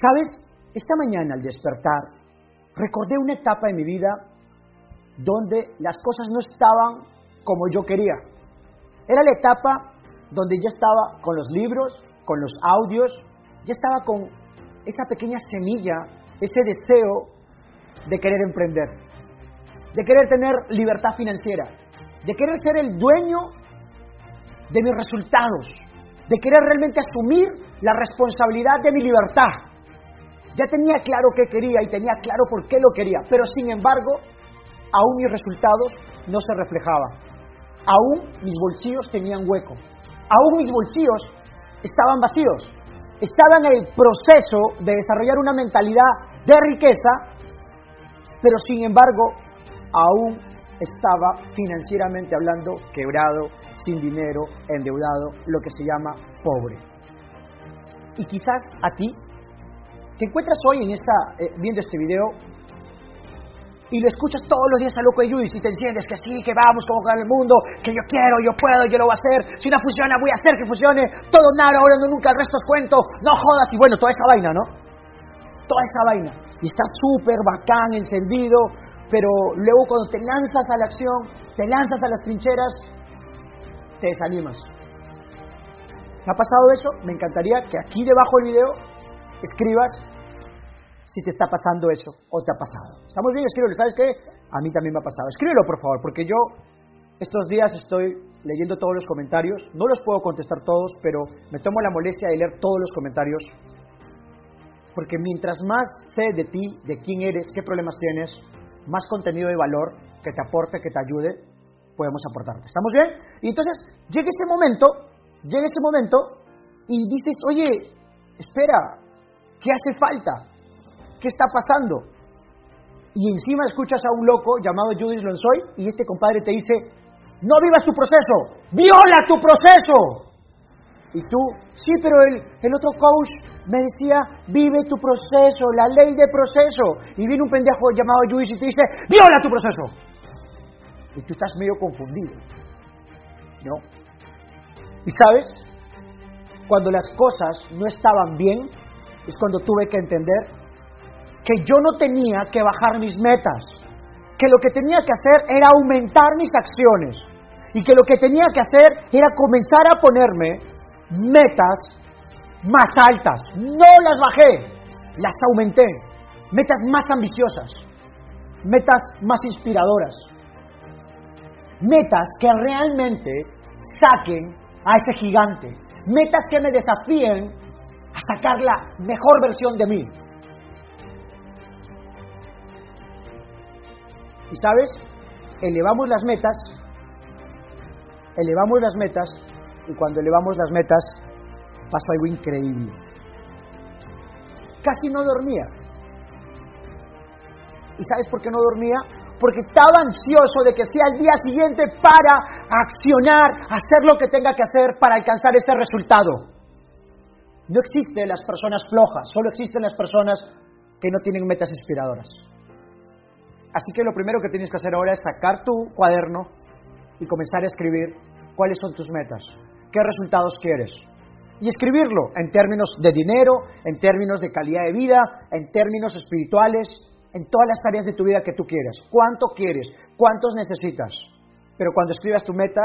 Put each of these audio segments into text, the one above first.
¿Sabes? Esta mañana al despertar, recordé una etapa de mi vida donde las cosas no estaban como yo quería. Era la etapa donde ya estaba con los libros, con los audios, ya estaba con esa pequeña semilla, ese deseo de querer emprender, de querer tener libertad financiera, de querer ser el dueño de mis resultados, de querer realmente asumir la responsabilidad de mi libertad. Ya tenía claro qué quería y tenía claro por qué lo quería, pero sin embargo, aún mis resultados no se reflejaban. Aún mis bolsillos tenían hueco. Aún mis bolsillos estaban vacíos. Estaba en el proceso de desarrollar una mentalidad de riqueza, pero sin embargo, aún estaba financieramente hablando quebrado, sin dinero, endeudado, lo que se llama pobre. Y quizás a ti te encuentras hoy en esta, eh, viendo este video y lo escuchas todos los días a loco de Judith y te enciendes que sí, que vamos, como con el mundo, que yo quiero, yo puedo, yo lo voy a hacer, si no funciona voy a hacer que funcione, todo nada, ahora no nunca, el resto es cuento, no jodas y bueno, toda esa vaina, ¿no? Toda esa vaina. Y está súper bacán, encendido, pero luego cuando te lanzas a la acción, te lanzas a las trincheras, te desanimas. ¿Me ha pasado eso? Me encantaría que aquí debajo del video escribas si te está pasando eso o te ha pasado. Está muy bien, escríbelo. ¿Sabes qué? A mí también me ha pasado. Escríbelo, por favor, porque yo estos días estoy leyendo todos los comentarios. No los puedo contestar todos, pero me tomo la molestia de leer todos los comentarios. Porque mientras más sé de ti, de quién eres, qué problemas tienes, más contenido de valor que te aporte, que te ayude, podemos aportarte. ¿Estamos bien? Y entonces llega ese momento, llega ese momento y dices, oye, espera, ¿qué hace falta? ¿Qué está pasando? Y encima escuchas a un loco llamado Judith Lonsoy y este compadre te dice, no vivas tu proceso, viola tu proceso. Y tú, sí, pero el, el otro coach me decía, vive tu proceso, la ley de proceso. Y viene un pendejo llamado Judith y te dice, viola tu proceso. Y tú estás medio confundido. ¿No? Y sabes, cuando las cosas no estaban bien, es cuando tuve que entender que yo no tenía que bajar mis metas, que lo que tenía que hacer era aumentar mis acciones y que lo que tenía que hacer era comenzar a ponerme metas más altas. No las bajé, las aumenté. Metas más ambiciosas, metas más inspiradoras, metas que realmente saquen a ese gigante, metas que me desafíen a sacar la mejor versión de mí. Y sabes, elevamos las metas, elevamos las metas, y cuando elevamos las metas pasa algo increíble. Casi no dormía. ¿Y sabes por qué no dormía? Porque estaba ansioso de que sea el día siguiente para accionar, hacer lo que tenga que hacer para alcanzar ese resultado. No existen las personas flojas, solo existen las personas que no tienen metas inspiradoras. Así que lo primero que tienes que hacer ahora es sacar tu cuaderno y comenzar a escribir cuáles son tus metas, qué resultados quieres. Y escribirlo en términos de dinero, en términos de calidad de vida, en términos espirituales, en todas las áreas de tu vida que tú quieras. ¿Cuánto quieres? ¿Cuántos necesitas? Pero cuando escribas tu meta,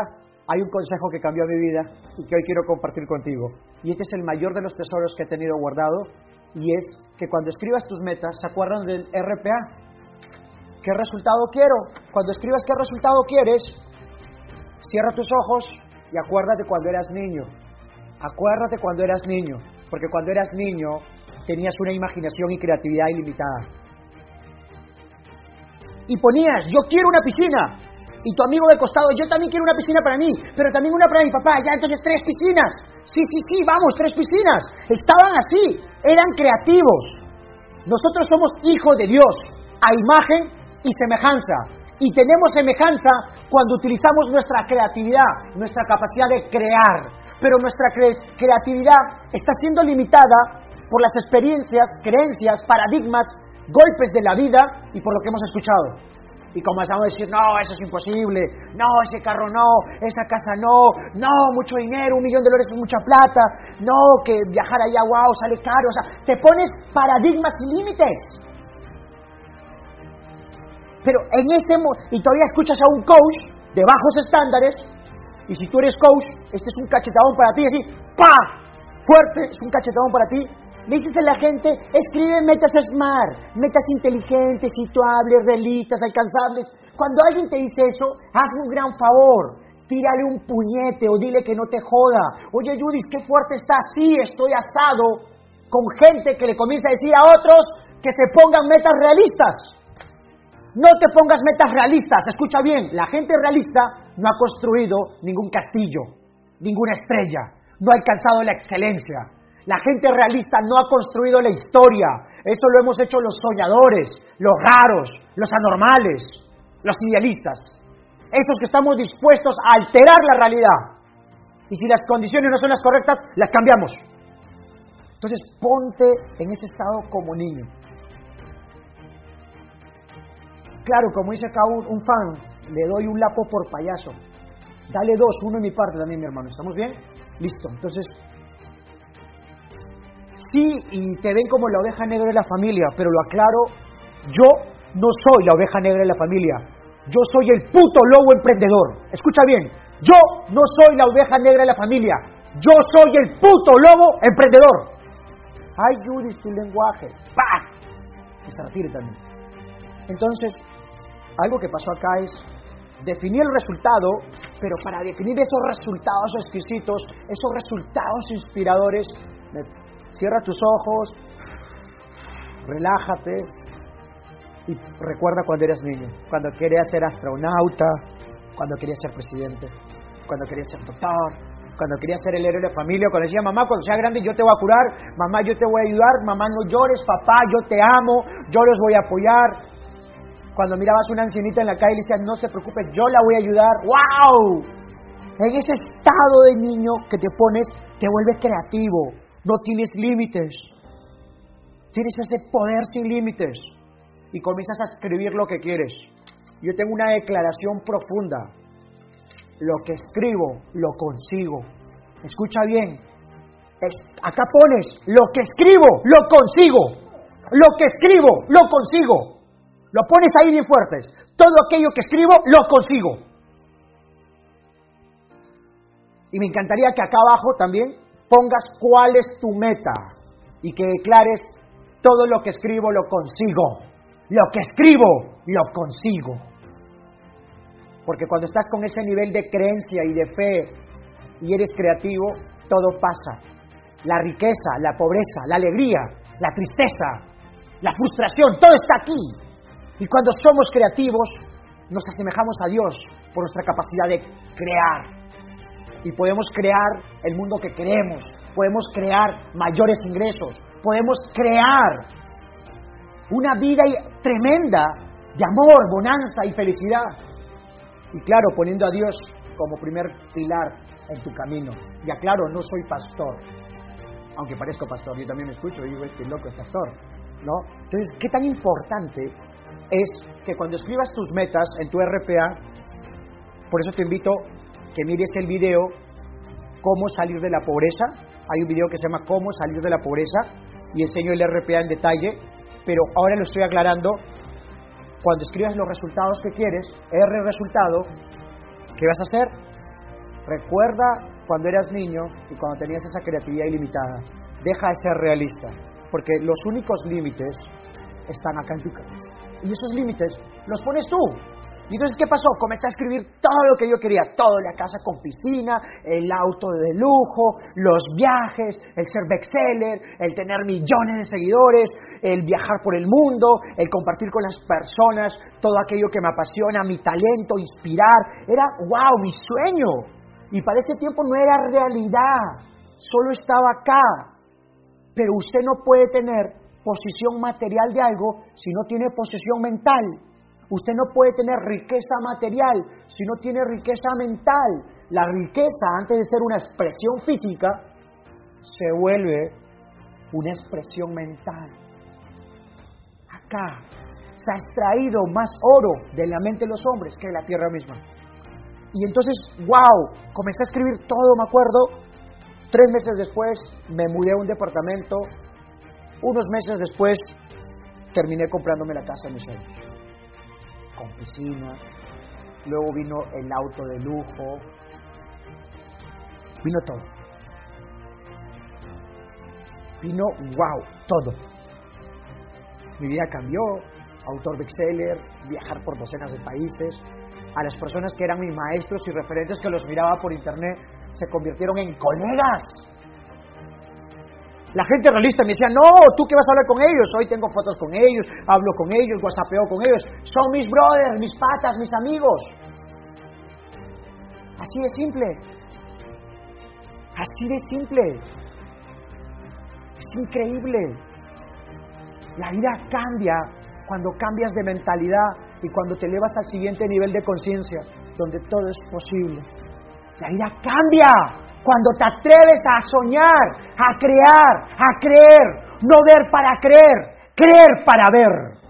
hay un consejo que cambió mi vida y que hoy quiero compartir contigo. Y este es el mayor de los tesoros que he tenido guardado y es que cuando escribas tus metas, ¿se acuerdan del RPA? ¿Qué resultado quiero? Cuando escribas qué resultado quieres, cierra tus ojos y acuérdate cuando eras niño. Acuérdate cuando eras niño, porque cuando eras niño tenías una imaginación y creatividad ilimitada. Y ponías, yo quiero una piscina. Y tu amigo de costado, yo también quiero una piscina para mí, pero también una para mi papá. Ya entonces tres piscinas. Sí, sí, sí, vamos, tres piscinas. Estaban así, eran creativos. Nosotros somos hijos de Dios, a imagen y semejanza. Y tenemos semejanza cuando utilizamos nuestra creatividad, nuestra capacidad de crear. Pero nuestra creatividad está siendo limitada por las experiencias, creencias, paradigmas, golpes de la vida y por lo que hemos escuchado. Y comenzamos a decir, no, eso es imposible, no, ese carro no, esa casa no, no, mucho dinero, un millón de dólares es mucha plata, no, que viajar allá, wow, sale caro. O sea, te pones paradigmas y límites. Pero en ese y todavía escuchas a un coach de bajos estándares, y si tú eres coach, este es un cachetadón para ti, así, ¡pa! Fuerte, es un cachetadón para ti, dices a la gente, escribe metas smart, metas inteligentes, situables, realistas, alcanzables. Cuando alguien te dice eso, hazme un gran favor. Tírale un puñete o dile que no te joda. Oye, Judith, qué fuerte estás. Sí, estoy asado con gente que le comienza a decir a otros que se pongan metas realistas. No te pongas metas realistas. Escucha bien, la gente realista no ha construido ningún castillo, ninguna estrella, no ha alcanzado la excelencia. La gente realista no ha construido la historia. Eso lo hemos hecho los soñadores, los raros, los anormales, los idealistas. Esos que estamos dispuestos a alterar la realidad. Y si las condiciones no son las correctas, las cambiamos. Entonces ponte en ese estado como niño. Claro, como dice acá un, fan, le doy un lapo por payaso. Dale dos, uno en mi parte también, mi hermano. ¿Estamos bien? Listo. Entonces, sí y te ven como la oveja negra de la familia, pero lo aclaro, yo no soy la oveja negra de la familia, yo soy el puto lobo emprendedor. Escucha bien, yo no soy la oveja negra de la familia, yo soy el puto lobo emprendedor. Ay, Judy, tu lenguaje. ¡Pah! Que se retire también. Entonces, algo que pasó acá es definir el resultado, pero para definir esos resultados exquisitos, esos resultados inspiradores, Cierra tus ojos, relájate y recuerda cuando eras niño, cuando querías ser astronauta, cuando querías ser presidente, cuando querías ser doctor, cuando querías ser el héroe de la familia, cuando decía mamá, cuando sea grande yo te voy a curar, mamá yo te voy a ayudar, mamá no llores, papá yo te amo, yo los voy a apoyar. Cuando mirabas una ancianita en la calle y decías, no se preocupe, yo la voy a ayudar. ¡Wow! En ese estado de niño que te pones, te vuelves creativo, no tienes límites. Tienes ese poder sin límites. Y comienzas a escribir lo que quieres. Yo tengo una declaración profunda. Lo que escribo, lo consigo. Escucha bien. acá pones, lo que escribo, lo consigo. Lo que escribo, lo consigo. Lo pones ahí bien fuertes. Todo aquello que escribo, lo consigo. Y me encantaría que acá abajo también pongas cuál es tu meta y que declares todo lo que escribo lo consigo. Lo que escribo lo consigo. Porque cuando estás con ese nivel de creencia y de fe y eres creativo, todo pasa. La riqueza, la pobreza, la alegría, la tristeza, la frustración, todo está aquí. Y cuando somos creativos, nos asemejamos a Dios por nuestra capacidad de crear y podemos crear el mundo que queremos, podemos crear mayores ingresos, podemos crear una vida tremenda de amor, bonanza y felicidad. Y claro, poniendo a Dios como primer pilar en tu camino. Y aclaro, no soy pastor, aunque parezco pastor, yo también me escucho y digo, este loco es pastor, ¿no? Entonces, ¿qué tan importante es que cuando escribas tus metas en tu RPA, por eso te invito que mires el video Cómo salir de la pobreza. Hay un video que se llama Cómo salir de la pobreza y enseño el RPA en detalle, pero ahora lo estoy aclarando. Cuando escribas los resultados que quieres, R resultado, ¿qué vas a hacer? Recuerda cuando eras niño y cuando tenías esa creatividad ilimitada. Deja de ser realista, porque los únicos límites están acá en tu cabeza. Y esos límites los pones tú. Y entonces, ¿qué pasó? Comencé a escribir todo lo que yo quería, todo, la casa con piscina, el auto de lujo, los viajes, el ser bestseller, el tener millones de seguidores, el viajar por el mundo, el compartir con las personas todo aquello que me apasiona, mi talento, inspirar. Era, wow, mi sueño. Y para ese tiempo no era realidad, solo estaba acá. Pero usted no puede tener posición material de algo si no tiene posesión mental. Usted no puede tener riqueza material si no tiene riqueza mental. La riqueza, antes de ser una expresión física, se vuelve una expresión mental. Acá. se ha extraído más oro de la mente de los hombres que de la tierra misma. Y entonces, wow, comencé a escribir todo, me acuerdo. Tres meses después me mudé a un departamento. Unos meses después terminé comprándome la casa de mis sueños. Con piscina. Luego vino el auto de lujo. Vino todo. Vino, wow, todo. Mi vida cambió. Autor bestseller, viajar por docenas de países. A las personas que eran mis maestros y referentes que los miraba por internet se convirtieron en colegas. La gente realista me decía, no, tú qué vas a hablar con ellos, hoy tengo fotos con ellos, hablo con ellos, whatsappeo con ellos, son mis brothers, mis patas, mis amigos. Así de simple. Así de simple. Es increíble. La vida cambia cuando cambias de mentalidad y cuando te elevas al siguiente nivel de conciencia, donde todo es posible. La vida cambia cuando te atreves a soñar, a crear, a creer, no ver para creer, creer para ver.